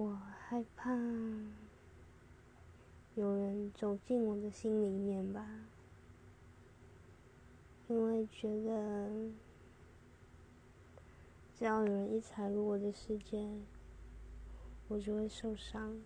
我害怕有人走进我的心里面吧，因为觉得只要有人一踩入我的世界，我就会受伤。